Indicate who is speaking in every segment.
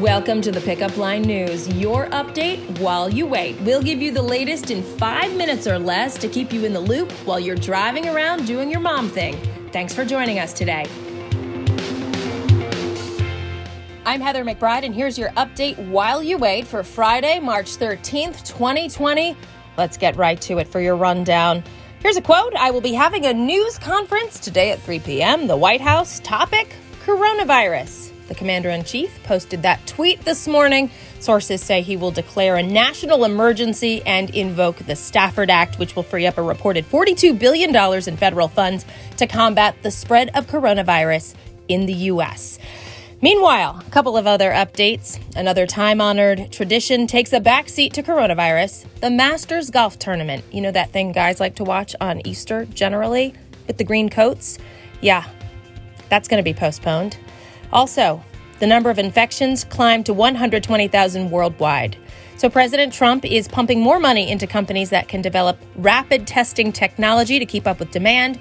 Speaker 1: Welcome to the Pickup Line News, your update while you wait. We'll give you the latest in five minutes or less to keep you in the loop while you're driving around doing your mom thing. Thanks for joining us today. I'm Heather McBride, and here's your update while you wait for Friday, March 13th, 2020. Let's get right to it for your rundown. Here's a quote I will be having a news conference today at 3 p.m. The White House topic coronavirus. The commander in chief posted that tweet this morning. Sources say he will declare a national emergency and invoke the Stafford Act, which will free up a reported $42 billion in federal funds to combat the spread of coronavirus in the U.S. Meanwhile, a couple of other updates. Another time honored tradition takes a backseat to coronavirus the Masters Golf Tournament. You know that thing guys like to watch on Easter generally with the green coats? Yeah, that's going to be postponed. Also, the number of infections climbed to 120,000 worldwide. So, President Trump is pumping more money into companies that can develop rapid testing technology to keep up with demand.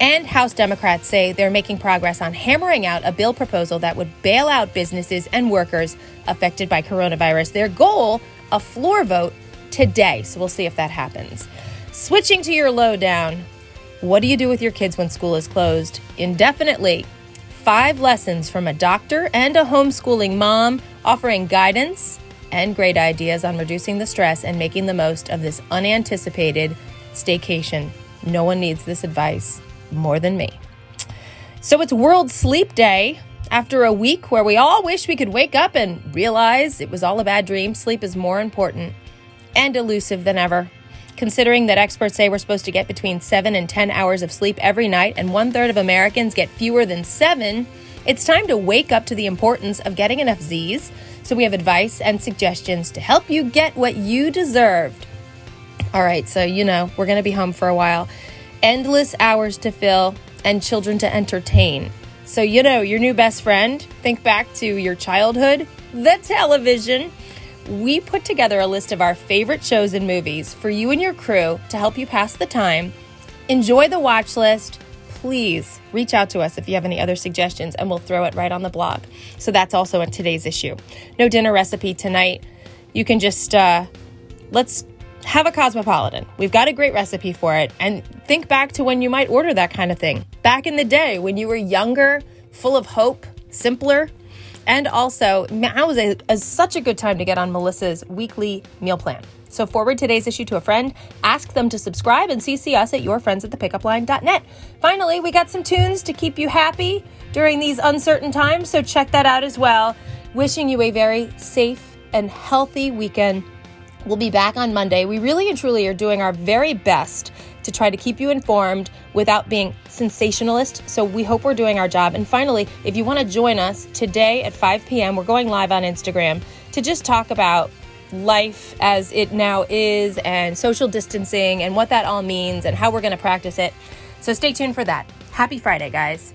Speaker 1: And House Democrats say they're making progress on hammering out a bill proposal that would bail out businesses and workers affected by coronavirus. Their goal, a floor vote today. So, we'll see if that happens. Switching to your lowdown, what do you do with your kids when school is closed indefinitely? Five lessons from a doctor and a homeschooling mom offering guidance and great ideas on reducing the stress and making the most of this unanticipated staycation. No one needs this advice more than me. So it's World Sleep Day. After a week where we all wish we could wake up and realize it was all a bad dream, sleep is more important and elusive than ever. Considering that experts say we're supposed to get between 7 and 10 hours of sleep every night, and one third of Americans get fewer than 7, it's time to wake up to the importance of getting enough Z's. So, we have advice and suggestions to help you get what you deserved. All right, so you know, we're going to be home for a while. Endless hours to fill and children to entertain. So, you know, your new best friend, think back to your childhood, the television we put together a list of our favorite shows and movies for you and your crew to help you pass the time. Enjoy the watch list. Please reach out to us if you have any other suggestions and we'll throw it right on the blog. So that's also in today's issue. No dinner recipe tonight. You can just, uh, let's have a cosmopolitan. We've got a great recipe for it. And think back to when you might order that kind of thing. Back in the day when you were younger, full of hope, simpler, and also, now is, a, is such a good time to get on Melissa's weekly meal plan. So forward today's issue to a friend, ask them to subscribe, and CC us at yourfriends at thepickupline.net. Finally, we got some tunes to keep you happy during these uncertain times, so check that out as well. Wishing you a very safe and healthy weekend. We'll be back on Monday. We really and truly are doing our very best to try to keep you informed without being sensationalist. So we hope we're doing our job. And finally, if you want to join us today at 5 p.m., we're going live on Instagram to just talk about life as it now is and social distancing and what that all means and how we're going to practice it. So stay tuned for that. Happy Friday, guys.